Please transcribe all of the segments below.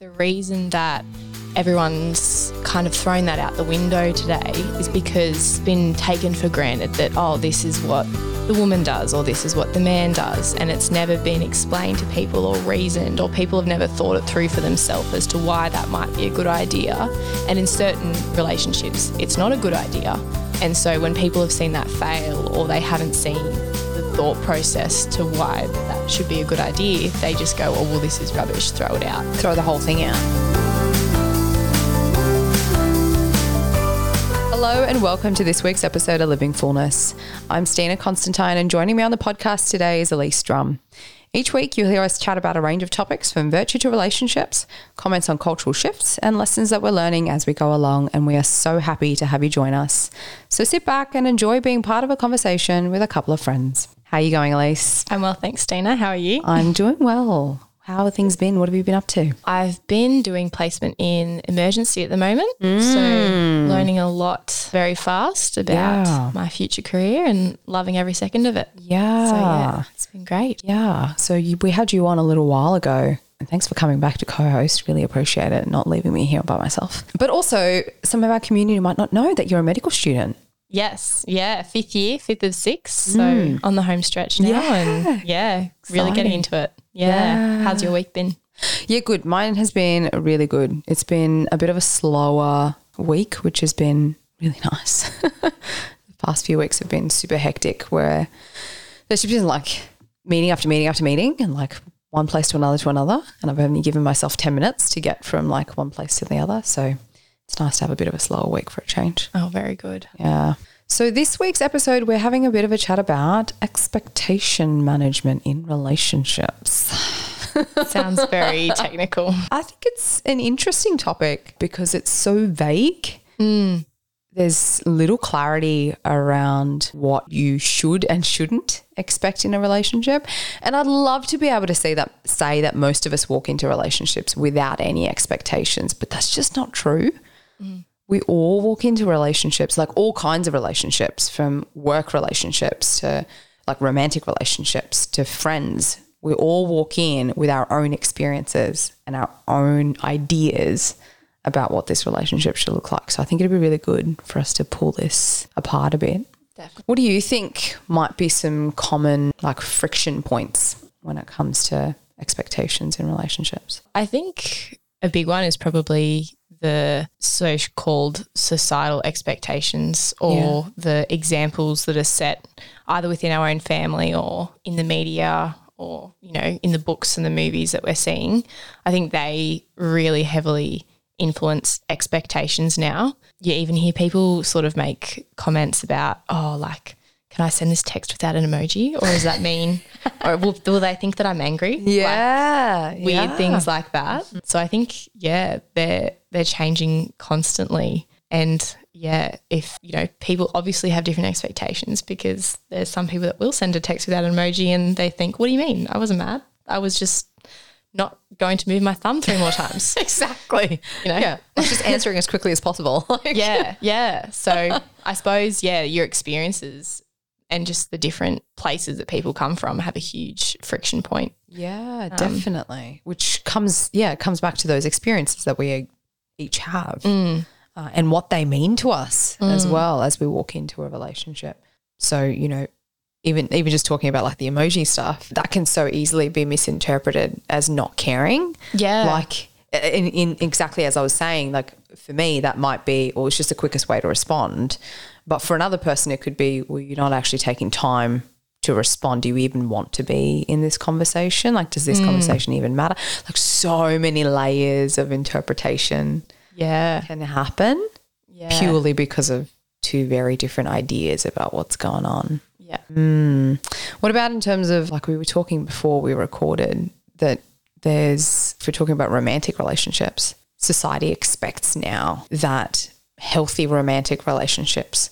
The reason that everyone's kind of thrown that out the window today is because it's been taken for granted that, oh, this is what the woman does or this is what the man does. And it's never been explained to people or reasoned, or people have never thought it through for themselves as to why that might be a good idea. And in certain relationships, it's not a good idea. And so when people have seen that fail or they haven't seen thought process to why that should be a good idea, they just go, oh, well, this is rubbish, throw it out. Throw the whole thing out. Hello and welcome to this week's episode of Living Fullness. I'm Stina Constantine and joining me on the podcast today is Elise Drum. Each week you'll hear us chat about a range of topics from virtue to relationships, comments on cultural shifts and lessons that we're learning as we go along and we are so happy to have you join us. So sit back and enjoy being part of a conversation with a couple of friends. How are you going, Elise? I'm well, thanks, Stina. How are you? I'm doing well. How have things been? What have you been up to? I've been doing placement in emergency at the moment. So, mm. learning a lot very fast about Yeah. my future career and loving every second of it. Yeah. So, yeah, it's been great. Yeah. So you, we had you on a little while ago. And thanks for coming back to co host. Really appreciate it, not leaving me here by myself. But also, some of our community might not know that you're a medical student. Yes. Yeah. Fifth year, fifth of six. So, hmm. on the home stretch now. Yeah. And yeah, really getting into it. Yeah. Yeah. How's your week been? Yeah, good. Mine has been really good. It's been a bit of a slower week, which has been really nice. the past few weeks have been super hectic where there's just been like meeting after meeting after meeting and like one place to another to another. And I've only given myself 10 minutes to get from like one place to the other. So it's nice to have a bit of a slower week for a change. Oh, very good. Yeah. So this week's episode, we're having a bit of a chat about expectation management in relationships. Sounds very technical. I think it's an interesting topic because it's so vague. Hmm. There's little clarity around what you should and shouldn't expect in a relationship. And I'd love to be able to say that say that most of us walk into relationships without any expectations, but that's just not true. We all walk into relationships, like all kinds of relationships, from work relationships to like romantic relationships to friends. We all walk in with our own experiences and our own ideas about what this relationship should look like. So I think it'd be really good for us to pull this apart a bit. Definitely. What do you think might be some common like friction points when it comes to expectations in relationships? I think a big one is probably the so called societal expectations or the examples that are set either within our own family or in the media or, you know, in the books and the movies that we're seeing. I think they really heavily influence expectations now. You even hear people sort of make comments about, oh, like, can I send this text without an emoji? Or does that mean, or will, will they think that I'm angry? Like, Yeah. weird things like that. So I think yeah, they're they're changing constantly. And yeah, if you know, people obviously have different expectations because there's some people that will send a text without an emoji and they think, What do you mean? I wasn't mad. I was just not going to move my thumb three more times. Exactly. You know? Yeah. I was just answering as quickly as possible. Like- yeah, yeah. So I suppose, yeah, your experiences and just the different places that people come from have a huge friction point. Yeah, um, definitely. Which comes, yeah, it comes back to those experiences that we each have uh, and what they mean to us as well as we walk into a relationship. So, you know, even even just talking about like the emoji stuff, that can so easily be misinterpreted as not caring. Yeah. Like in, in exactly as I was saying, like for me, that might be, or it's just the quickest way to respond. But for another person, it could be, well, you're not actually taking time to respond. Do you even want to be in this conversation? Like, does this mm. conversation even matter? Like, so many layers of interpretation Yeah. can happen Yeah. purely because of two very different ideas about what's going on. Yeah. Hmm. What about in terms of like we were talking before we recorded that there's if we're talking about romantic relationships, society expects now that healthy romantic relationships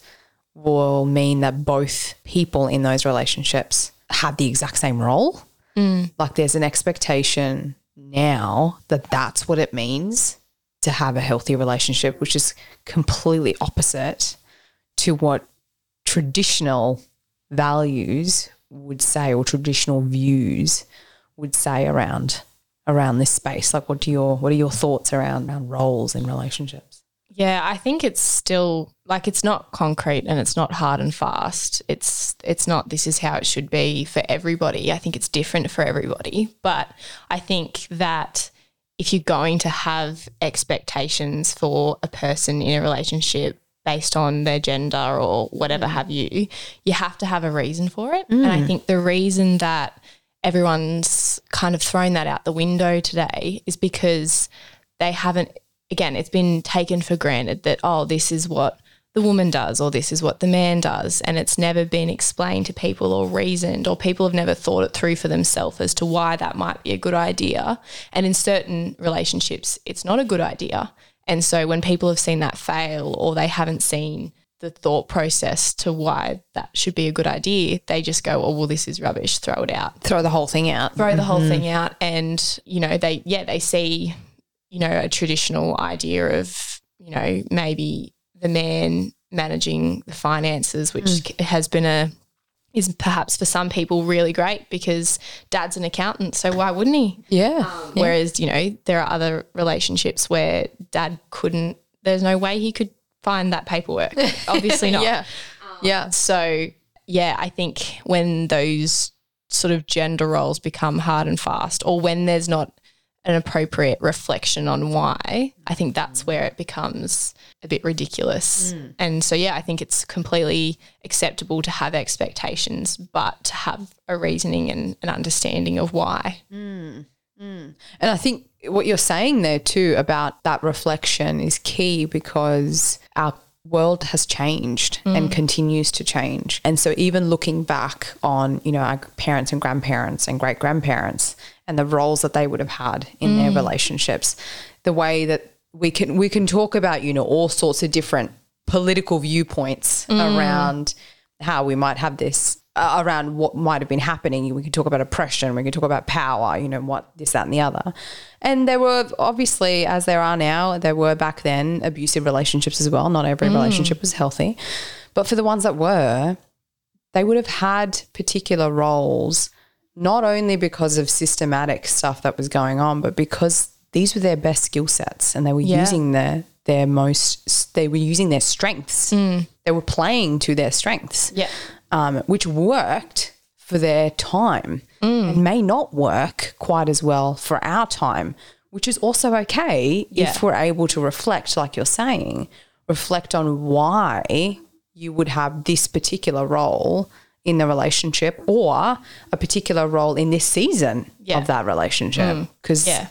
will mean that both people in those relationships have the exact same role. Mm. Like there's an expectation now that that's what it means to have a healthy relationship, which is completely opposite to what traditional values would say or traditional views would say around around this space? Like, what do your what are your thoughts around, around roles in relationships? Yeah, I think it's still like it's not concrete and it's not hard and fast. It's it's not this is how it should be for everybody. I think it's different for everybody, but I think that if you're going to have expectations for a person in a relationship based on their gender or whatever mm. have you, you have to have a reason for it. And I mm. think the reason that everyone's kind of thrown that out the window today is because they haven't again, it's been taken for granted that, oh, this is what the woman does or this is what the man does. And it's never been explained to people or reasoned, or people have never thought it through for themselves as to why that might be a good idea. And in certain relationships, it's not a good idea. And so when people have seen that fail or they haven't seen the thought process to why that should be a good idea, they just go, oh, well, this is rubbish, throw it out Throw the whole thing out. throw the whole mm-hmm. thing out and you know they yeah they see you know a traditional idea of you know maybe the man managing the finances which mm. c- has been a is perhaps for some people really great because dad's an accountant so why wouldn't he Yeah. Um, whereas you know there are other relationships where dad couldn't there's no way he could find that paperwork obviously not yeah. Um, yeah. so, yeah, I think when those sort of gender roles become hard and fast, or when there's not an appropriate reflection on why, I think that's where it becomes a bit ridiculous. Mm. And so, yeah, I think it's completely acceptable to have expectations, but to have a reasoning and an understanding of why. Mm. Mm. And I think what you're saying there too about that reflection is key because our world has changed and mm. continues to change. And so even looking back on, you know, our parents and grandparents and great grandparents and the roles that they would have had in their mm. relationships, the way that we can we can talk about, you know, all sorts of different political viewpoints mm. around how we might have this uh, around what might have been happening. We can talk about oppression, we can talk about power, you know, what this, that, and the other. And there were obviously, as there are now, there were back then abusive relationships as well. Not every relationship was healthy, but for the ones that were, they would have had particular roles, not only because of systematic stuff that was going on, but because these were their best skill sets and they were Yeah. using their their most they were using their strengths. They were playing to their strengths Yeah. Um, which worked for their time and may not work quite as well for our time, which is also okay Yeah. if we're able to reflect, like you're saying, reflect on why you would have this particular role in the relationship or a particular role in this season Yeah. of that relationship because Yeah.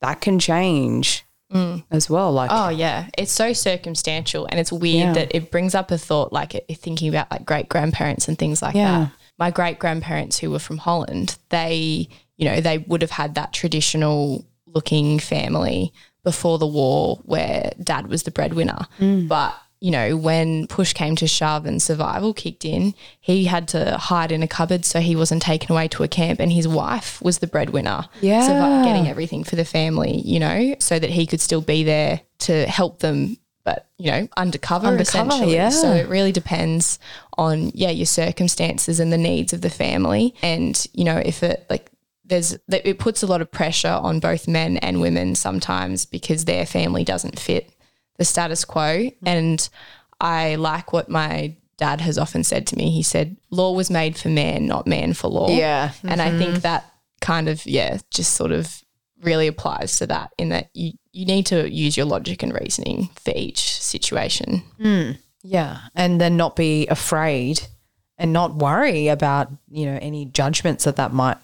that can change as well. Like, Oh yeah, it's so circumstantial, and it's weird Yeah. that it brings up a thought like thinking about like great grandparents and things like Yeah. that. My great grandparents who were from Holland, they you know they would have had that traditional looking family before the war where dad was the breadwinner, Mm. but. You know, when push came to shove and survival kicked in, he had to hide in a cupboard so he wasn't taken away to a camp, and his wife was the breadwinner, Yeah. survi- getting everything for the family, you know, so that he could still be there to help them, but, you know, undercover, Undercover, essentially. yeah. So it really depends on, yeah, your circumstances and the needs of the family. And, you know, if it like, there's, it puts a lot of pressure on both men and women sometimes because their family doesn't fit the status quo. And I like what my dad has often said to me. He said, law was made for man, not man for law. Yeah. And I think that kind of, yeah, just sort of really applies to that in that you, you need to use your logic and reasoning for each situation. Yeah. And then not be afraid and not worry about, you know, any judgments that that might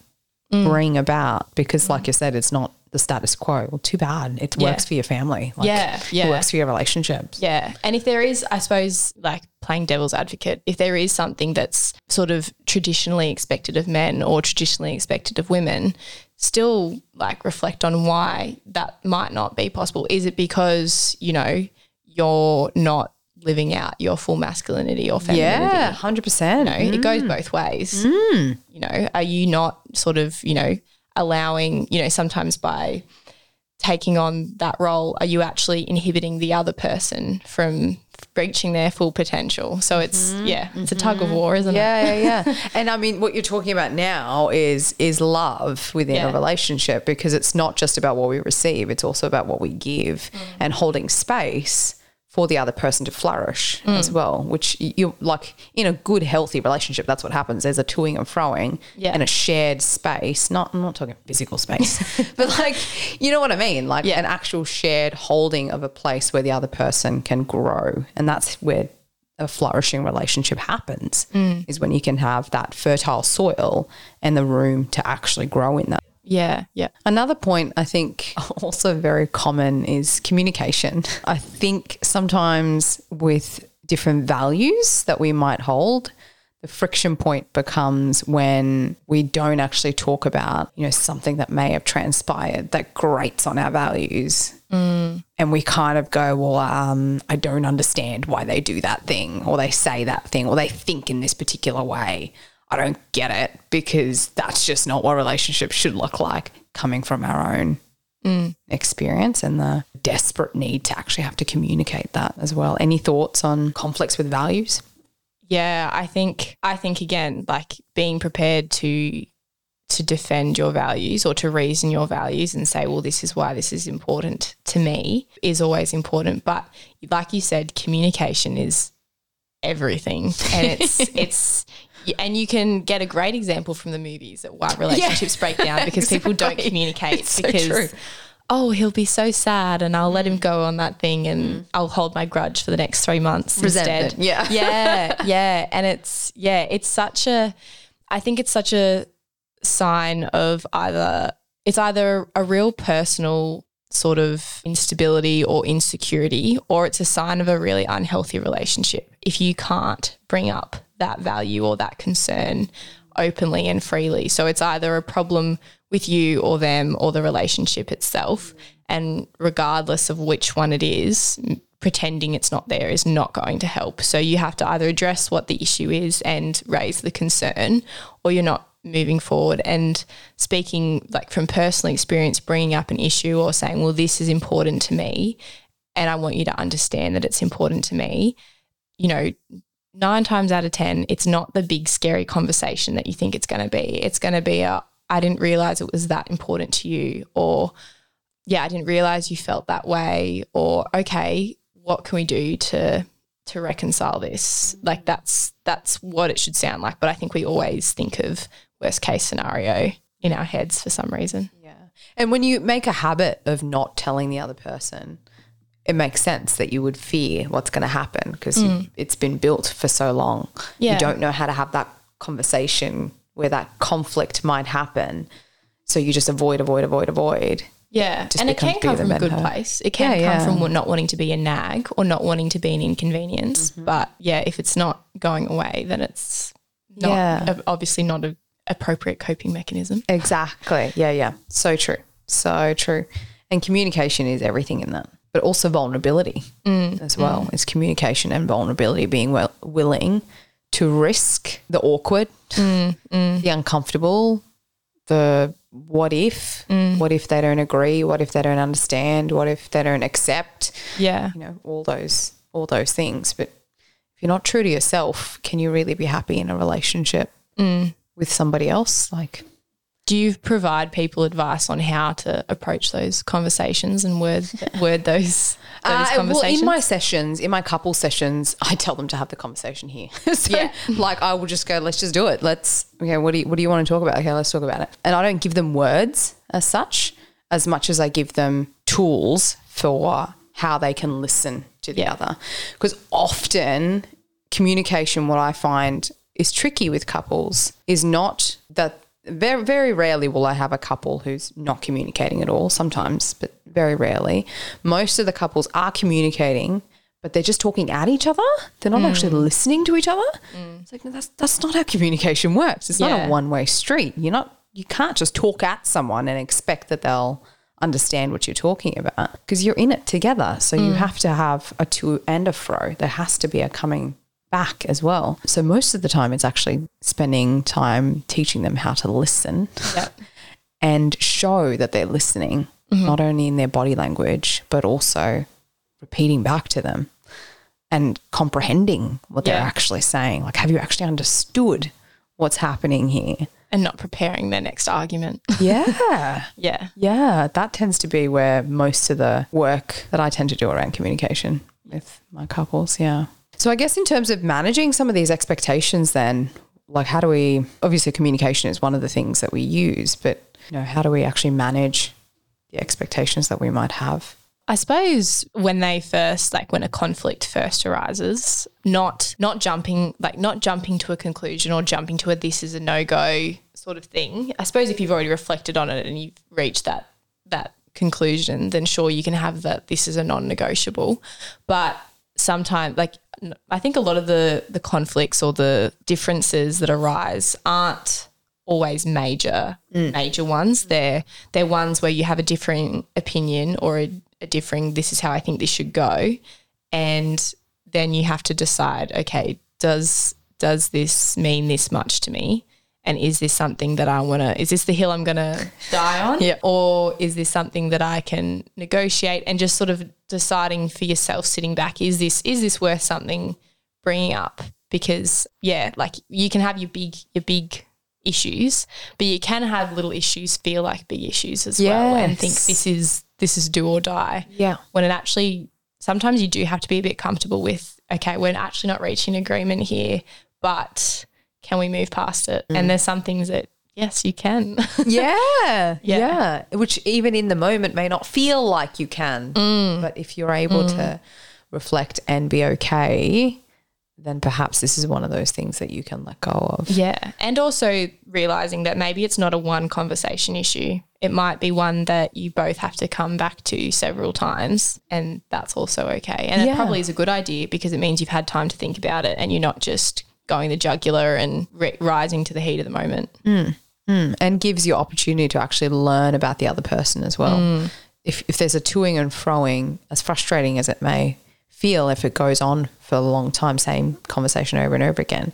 Mm. bring about because like you said, it's not the status quo. Well, too bad. It Yeah. works for your family. Like, Yeah, yeah. It works for your relationships. Yeah. And if there is, I suppose, like playing devil's advocate, if there is something that's sort of traditionally expected of men or traditionally expected of women, still like reflect on why that might not be possible. Is it because, you know, you're not living out your full masculinity or femininity? Yeah. 100%. you know, it goes mm. both ways. Mm. You know, are you not sort of, you know, allowing, you know, sometimes by taking on that role, are you actually inhibiting the other person from reaching their full potential? So it's yeah, it's a tug of war, isn't it? Yeah, yeah, yeah. and I mean, what you're talking about now is is love within Yeah. a relationship because it's not just about what we receive; it's also about what we give Mm. and holding space for the other person to flourish Mm. as well. Which you like in a good, healthy relationship. That's what happens. There's a toing and froing Yeah. and a shared space. Not I'm not talking physical space, but like you know what I mean. Like Yeah. an actual shared holding of a place where the other person can grow, and that's where a flourishing relationship happens is when you can have that fertile soil and the room to actually grow in that. Yeah, yeah. Another point I think also very common is communication. I think sometimes with different values that we might hold, the friction point becomes when we don't actually talk about, you know, something that may have transpired that grates on our values. And we kind of go, well, um, I don't understand why they do that thing or they say that thing or they think in this particular way. I don't get it because that's just not what relationships should look like coming from our own mm. experience and the desperate need to actually have to communicate that as well. Any thoughts on conflicts with values? Yeah, I think I think again, like being prepared to to defend your values or to reason your values and say, well, this is why this is important to me is always important. But like you said, communication is everything. And it's it's and you can get a great example from the movies at why relationships break down because people don't communicate It's so because true. oh, he'll be so sad and I'll let him mm. go on that thing and mm. I'll hold my grudge for the next three months Resentment, instead. yeah. Yeah. Yeah. And it's, yeah, it's such a, I think it's such a sign of either, it's either a real personal sort of instability or insecurity, or it's a sign of a really unhealthy relationship. If you can't bring up that value or that concern openly and freely. So it's either a problem with you or them or the relationship itself. And regardless of which one it is, pretending it's not there is not going to help. So you have to either address what the issue is and raise the concern, or you're not moving forward. And speaking like from personal experience, bringing up an issue or saying, well, this is important to me. And I want you to understand that it's important to me. You know, nine times out of 10, it's not the big scary conversation that you think it's going to be. It's going to be a, I didn't realize it was that important to you, or yeah, I didn't realize you felt that way, or okay, what can we do to to reconcile this? Like that's that's what it should sound like. But I think we always think of worst case scenario in our heads for some reason. Yeah. And when you make a habit of not telling the other person, it makes sense that you would fear what's going to happen because it's been built for so long. Yeah. You don't know how to have that conversation where that conflict might happen. So you just avoid, avoid, avoid, avoid. Yeah, just and it can come from a good her. place. It can Yeah, come yeah. from not wanting to be a nag or not wanting to be an inconvenience. Mm-hmm. But yeah, if it's not going away, then it's not Yeah. obviously not an appropriate coping mechanism. Exactly. Yeah, yeah. So true. So true. And communication is everything in that, but also vulnerability mm. as well. Mm. It's communication and vulnerability, being well, willing to risk the awkward, mm, the uncomfortable, the what if, what if they don't agree, what if they don't understand, what if they don't accept, Yeah, you know, all those all those things. But if you're not true to yourself, can you really be happy in a relationship with somebody else? Like do you provide people advice on how to approach those conversations and word word those those Uh, well, conversations? in my sessions, in my couple sessions, I tell them to have the conversation here. so, Yeah. like, I will just go, let's just do it. Let's, okay, what do you, what do you want to talk about? Okay, let's talk about it. And I don't give them words as such, as much as I give them tools for how they can listen to the Yeah. other. Because often communication, what I find is tricky with couples is not that very, very rarely will I have a couple who's not communicating at all, sometimes, but very rarely. Most of the couples are communicating, but they're just talking at each other. They're not actually mm. listening to each other. Mm. It's like, no, that's, that's not how communication works. It's not a one way street. You're not, you can't just talk at someone and expect that they'll understand what you're talking about because you're in it together. So you mm. have to have a to and a fro. There has to be a coming back as well. So most of the time it's actually spending time teaching them how to listen Yep. and show that they're listening mm-hmm. not only in their body language, but also repeating back to them and comprehending what they're actually saying. Like, have you actually understood what's happening here? And not preparing their next argument. Yeah. yeah. Yeah, that tends to be where most of the work that I tend to do around communication with my couples. Yeah. So I guess in terms of managing some of these expectations, then, like, how do we? Obviously, communication is one of the things that we use, but you know, how do we actually manage the expectations that we might have? I suppose when they first like when a conflict first arises, not not jumping like not jumping to a conclusion or jumping to a this is a no go sort of thing. I suppose if you've already reflected on it and you've reached that that conclusion, then sure you can have that this is a non negotiable. But sometimes like I think a lot of the the conflicts or the differences that arise aren't always major mm. major ones. They're they're ones where you have a differing opinion or a, a differing this is how I think this should go. And then you have to decide, okay, does does this mean this much to me? And is this something that I want to, is this the hill I'm going to die on? Yeah. Or is this something that I can negotiate and just sort of deciding for yourself, sitting back, is this, is this worth something bringing up? Because yeah, like you can have your big, your big issues, but you can have little issues feel like big issues as well and think this is, this is do or die Yeah. when it actually sometimes you do have to be a bit comfortable with okay we're actually not reaching agreement here but can we move past it and mm. there's some things that yes you can Yeah, yeah. Yeah. Which even in the moment may not feel like you can. Mm. But if you're able to mm. reflect and be okay, then perhaps this is one of those things that you can let go of. yeah and also realizing that maybe it's not a one conversation issue it might be one that you both have to come back to several times and that's also okay and Yeah. it probably is a good idea because it means you've had time to think about it and you're not just going the jugular and ri rising to the heat of the moment mm, mm. And gives you opportunity to actually learn about the other person as well. Mm. If, if there's a toing and froing, as frustrating as it may feel if it goes on for a long time, same conversation over and over again,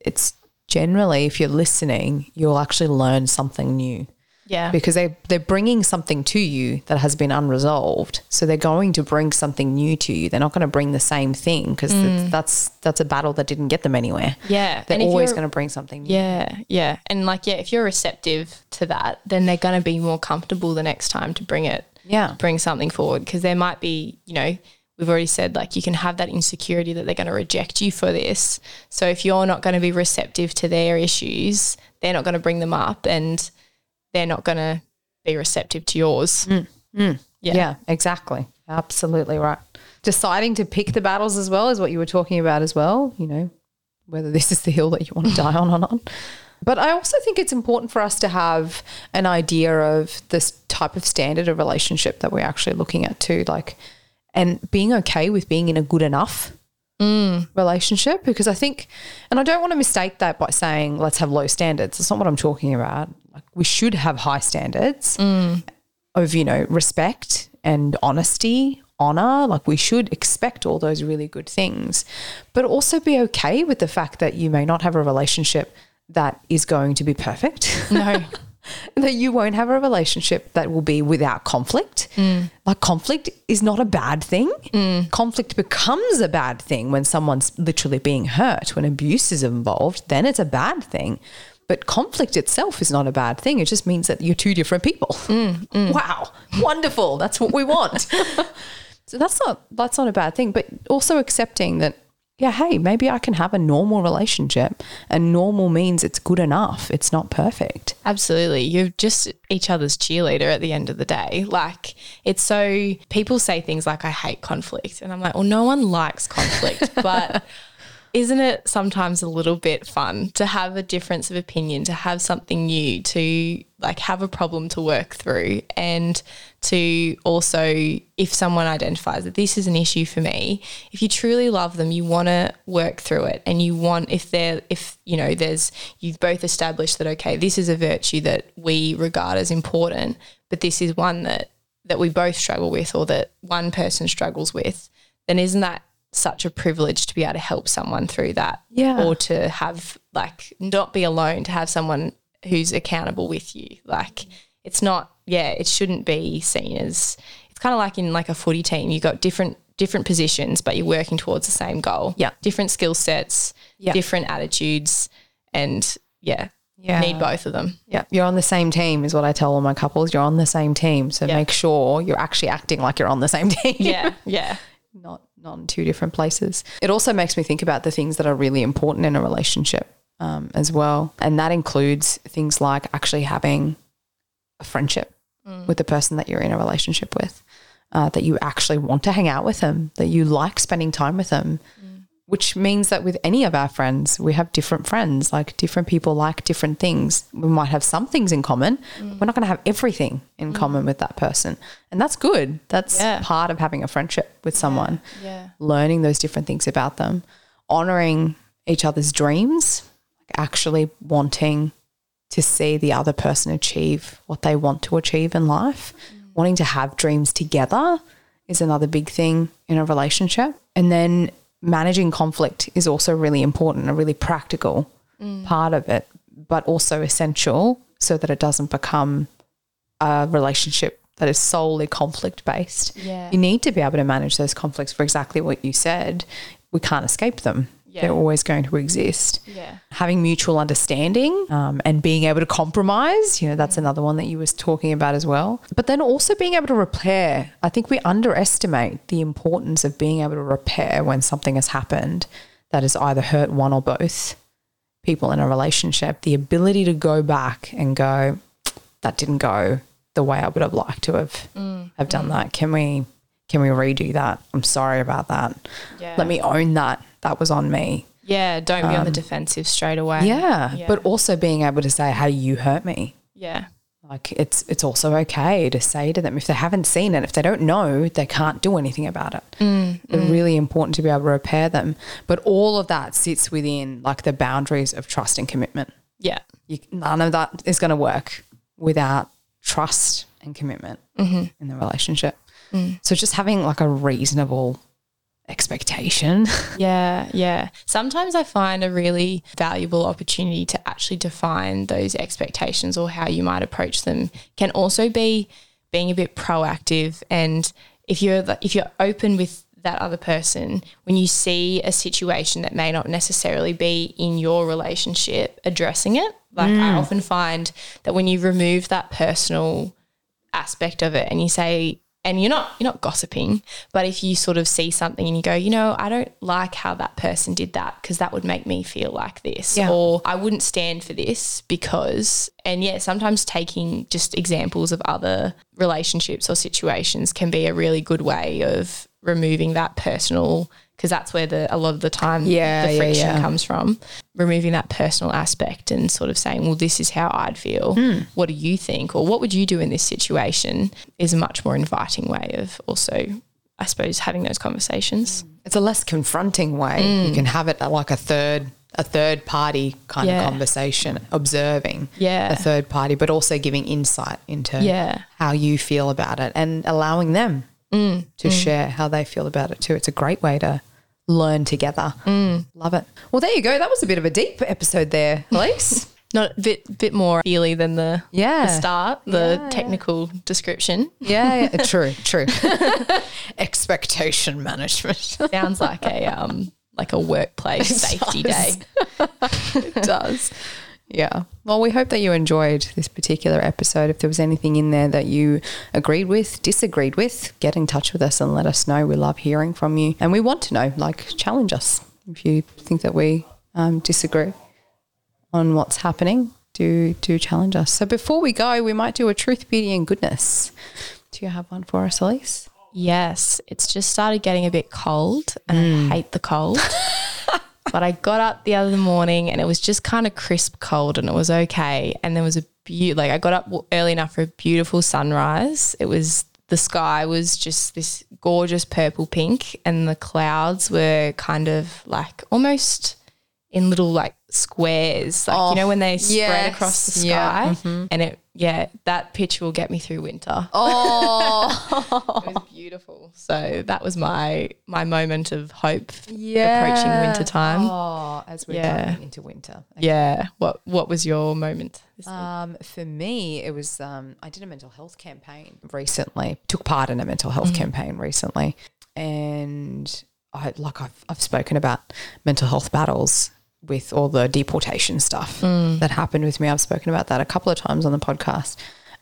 it's generally, if you're listening, you'll actually learn something new. Yeah because they they're bringing something to you that has been unresolved. So they're going to bring something new to you. They're not going to bring the same thing because mm. that's that's a battle that didn't get them anywhere. yeah They're always going to bring something new. Yeah, yeah. And like, yeah, if you're receptive to that, then they're going to be more comfortable the next time to bring it, Yeah. bring something forward. Because there might be, you know, we've already said like you can have that insecurity that they're going to reject you for this. So if you're not going to be receptive to their issues, they're not going to bring them up and they're not going to be receptive to yours. Mm, mm. Yeah. Yeah. exactly. Absolutely right. Deciding to pick the battles as well is what you were talking about as well, you know, whether this is the hill that you want to die on or not. But I also think it's important for us to have an idea of this type of standard of relationship that we're actually looking at too, like, and being okay with being in a good enough mm. relationship because I think, and I don't want to mistake that by saying let's have low standards. That's not what I'm talking about. Like we should have high standards mm. of you know respect and honesty honor. Like we should expect all those really good things but also be okay with the fact that you may not have a relationship that is going to be perfect. No. that you won't have a relationship that will be without conflict. Mm. Like conflict is not a bad thing. Mm. Conflict becomes a bad thing when someone's literally being hurt. When abuse is involved then it's a bad thing but conflict itself is not a bad thing. It just means that you're two different people. Mm, mm. Wow, wonderful! That's what we want. so that's not that's not a bad thing. But also accepting that, yeah, hey, maybe I can have a normal relationship, and normal means it's good enough. It's not perfect. Absolutely. You're just each other's cheerleader at the end of the day. Like, it's so, people say things like, I hate conflict. And I'm like, well, no one likes conflict. but isn't it sometimes a little bit fun to have a difference of opinion, to have something new, to like have a problem to work through, and to also, if someone identifies that this is an issue for me, if you truly love them, you want to work through it, and you want if they're if you know there's you've both established that okay, this is a virtue that we regard as important, but this is one that that we both struggle with, or that one person struggles with, then isn't that such a privilege to be able to help someone through that Yeah. or to have like not be alone to have someone who's accountable with you like it's not yeah, it shouldn't be seen as it's kind of like in like a footy team. You've got different different positions, but you're working towards the same goal. Yeah. Different skill sets, Yeah. different attitudes, and yeah, Yeah. need both of them. Yeah, you're on the same team, is what I tell all my couples. You're on the same team, so Yeah. make sure you're actually acting like you're on the same team. Yeah, yeah, not not in two different places. It also makes me think about the things that are really important in a relationship um, as well, and that includes things like actually having a friendship with the person that you're in a relationship with, uh, that you actually want to hang out with them, that you like spending time with them. Which means that with any of our friends, we have different friends. Like different people like different things. We might have some things in common. But we're not going to have everything in mm. common with that person, and that's good. That's Yeah. part of having a friendship with someone yeah, learning those different things about them, honoring each other's dreams, like actually wanting to see the other person achieve what they want to achieve in life, mm. wanting to have dreams together is another big thing in a relationship. And then managing conflict is also really important, a really practical mm. part of it, but also essential so that it doesn't become a relationship that is solely conflict based. Yeah. You need to be able to manage those conflicts for exactly what you said. We can't escape them. Yeah. They're always going to exist. yeah, Having mutual understanding um, and being able to compromise, you know, that's mm. another one that you was talking about as well. But then also being able to repair. I think we underestimate the importance of being able to repair when something has happened that has either hurt one or both people in a relationship. The ability to go back and go, that didn't go the way I would have liked to have mm, have done mm. that. Can we can we redo that? I'm sorry about that. yeah. Let me own that. That was on me. Yeah, don't be on the defensive straight away. Um, Yeah, Yeah. but also being able to say, "Hey, you hurt me." yeah, Like it's it's also okay to say to them if they haven't seen it, if they don't know, they can't do anything about it. Mm, It's really important to be able to repair them. But all of that sits within like the boundaries of trust and commitment. yeah, You, none of that is going to work without trust and commitment Mm-hmm. in the relationship. Mm. So just having like a reasonable expectation. yeah, yeah. Sometimes I find a really valuable opportunity to actually define those expectations or how you might approach them can also be being a bit proactive and if you're if you're open with that other person when you see a situation that may not necessarily be in your relationship addressing it like I mm. often find that when you remove that personal aspect of it and you say and you're not you're not gossiping but if you sort of see something and you go you know I don't like how that person did that because that would make me feel like this Yeah. or I wouldn't stand for this because and yeah sometimes taking just examples of other relationships or situations can be a really good way of removing that personal because that's where the a lot of the time Yeah, the yeah, friction yeah. comes from removing that personal aspect and sort of saying well this is how I'd feel Hmm. what do you think or what would you do in this situation is a much more inviting way of also I suppose having those conversations It's a less confronting way. You can have it like a third a third party kind Yeah. of conversation, observing Yeah. a third party, but also giving insight into Yeah. how you feel about it and allowing them Mm. to share how they feel about it too. It's a great way to learn together. Mm. Love it. Well, there you go. That was a bit of a deep episode there, Elise. not a bit bit more feely than the Yeah. the start the Yeah, technical description yeah, yeah. true, true. Expectation management. sounds like a um like a workplace safety day it does. Yeah. Well, we hope that you enjoyed this particular episode. If there was anything in there that you agreed with, disagreed with, get in touch with us and let us know. We love hearing from you. And we want to know, like, challenge us. If you think that we um, disagree on what's happening, do, do challenge us. So before we go, we might do a truth, beauty, and goodness. Do you have one for us, Elise? Yes, it's just started getting a bit cold and Mm. I hate the cold. but I got up the other morning and it was just kind of crisp cold and it was okay. And there was a beautiful, like I got up early enough for a beautiful sunrise. It was the sky was just this gorgeous purple pink and the clouds were kind of like almost in little like squares, like you know oh, when they spread across the sky, yeah, and it yeah, that pitch will get me through winter. Oh, It was beautiful. So that was my my moment of hope yeah. approaching winter time. Oh, as we're Yeah. going into winter. Yeah. What what was your moment? Um, for me, it was um, I did a mental health campaign recently. Took part in a mental health campaign recently, and I like I've I've spoken about mental health battles with all the deportation stuff mm. that happened with me. I've spoken about that a couple of times on the podcast.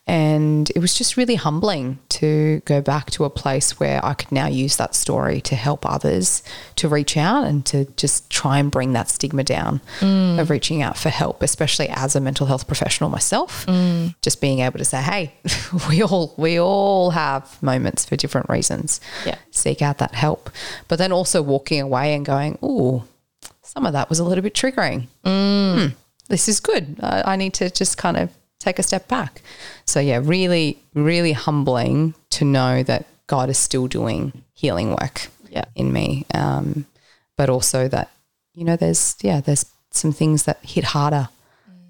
And it was just really humbling to go back to a place where I could now use that story to help others to reach out and to just try and bring that stigma down mm. of reaching out for help, especially as a mental health professional myself. Mm. Just being able to say, hey, we all we all have moments for different reasons. Yeah. Seek out that help. But then also walking away and going, ooh, some of that was a little bit triggering. Hmm, this is good. Uh, I need to just kind of take a step back. So, yeah, really, really humbling to know that God is still doing healing work Yeah. in me. Um, but also that, you know, there's, yeah, there's some things that hit harder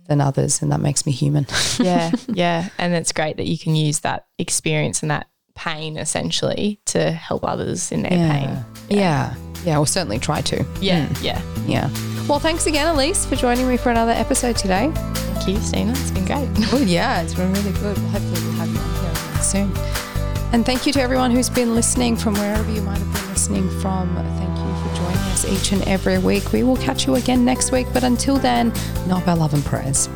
than others, and that makes me human. yeah, yeah. And it's great that you can use that experience and that pain essentially to help others in their pain. Yeah. Yeah, we'll certainly try to. Yeah, mm. yeah. Yeah. Well, thanks again, Elise, for joining me for another episode today. Thank you, Stina. It's been great. Oh, yeah, it's been really good. Well, hopefully, we'll have you on here again soon. And thank you to everyone who's been listening from wherever you might have been listening from. Thank you for joining us each and every week. We will catch you again next week. But until then, not by love and prayers.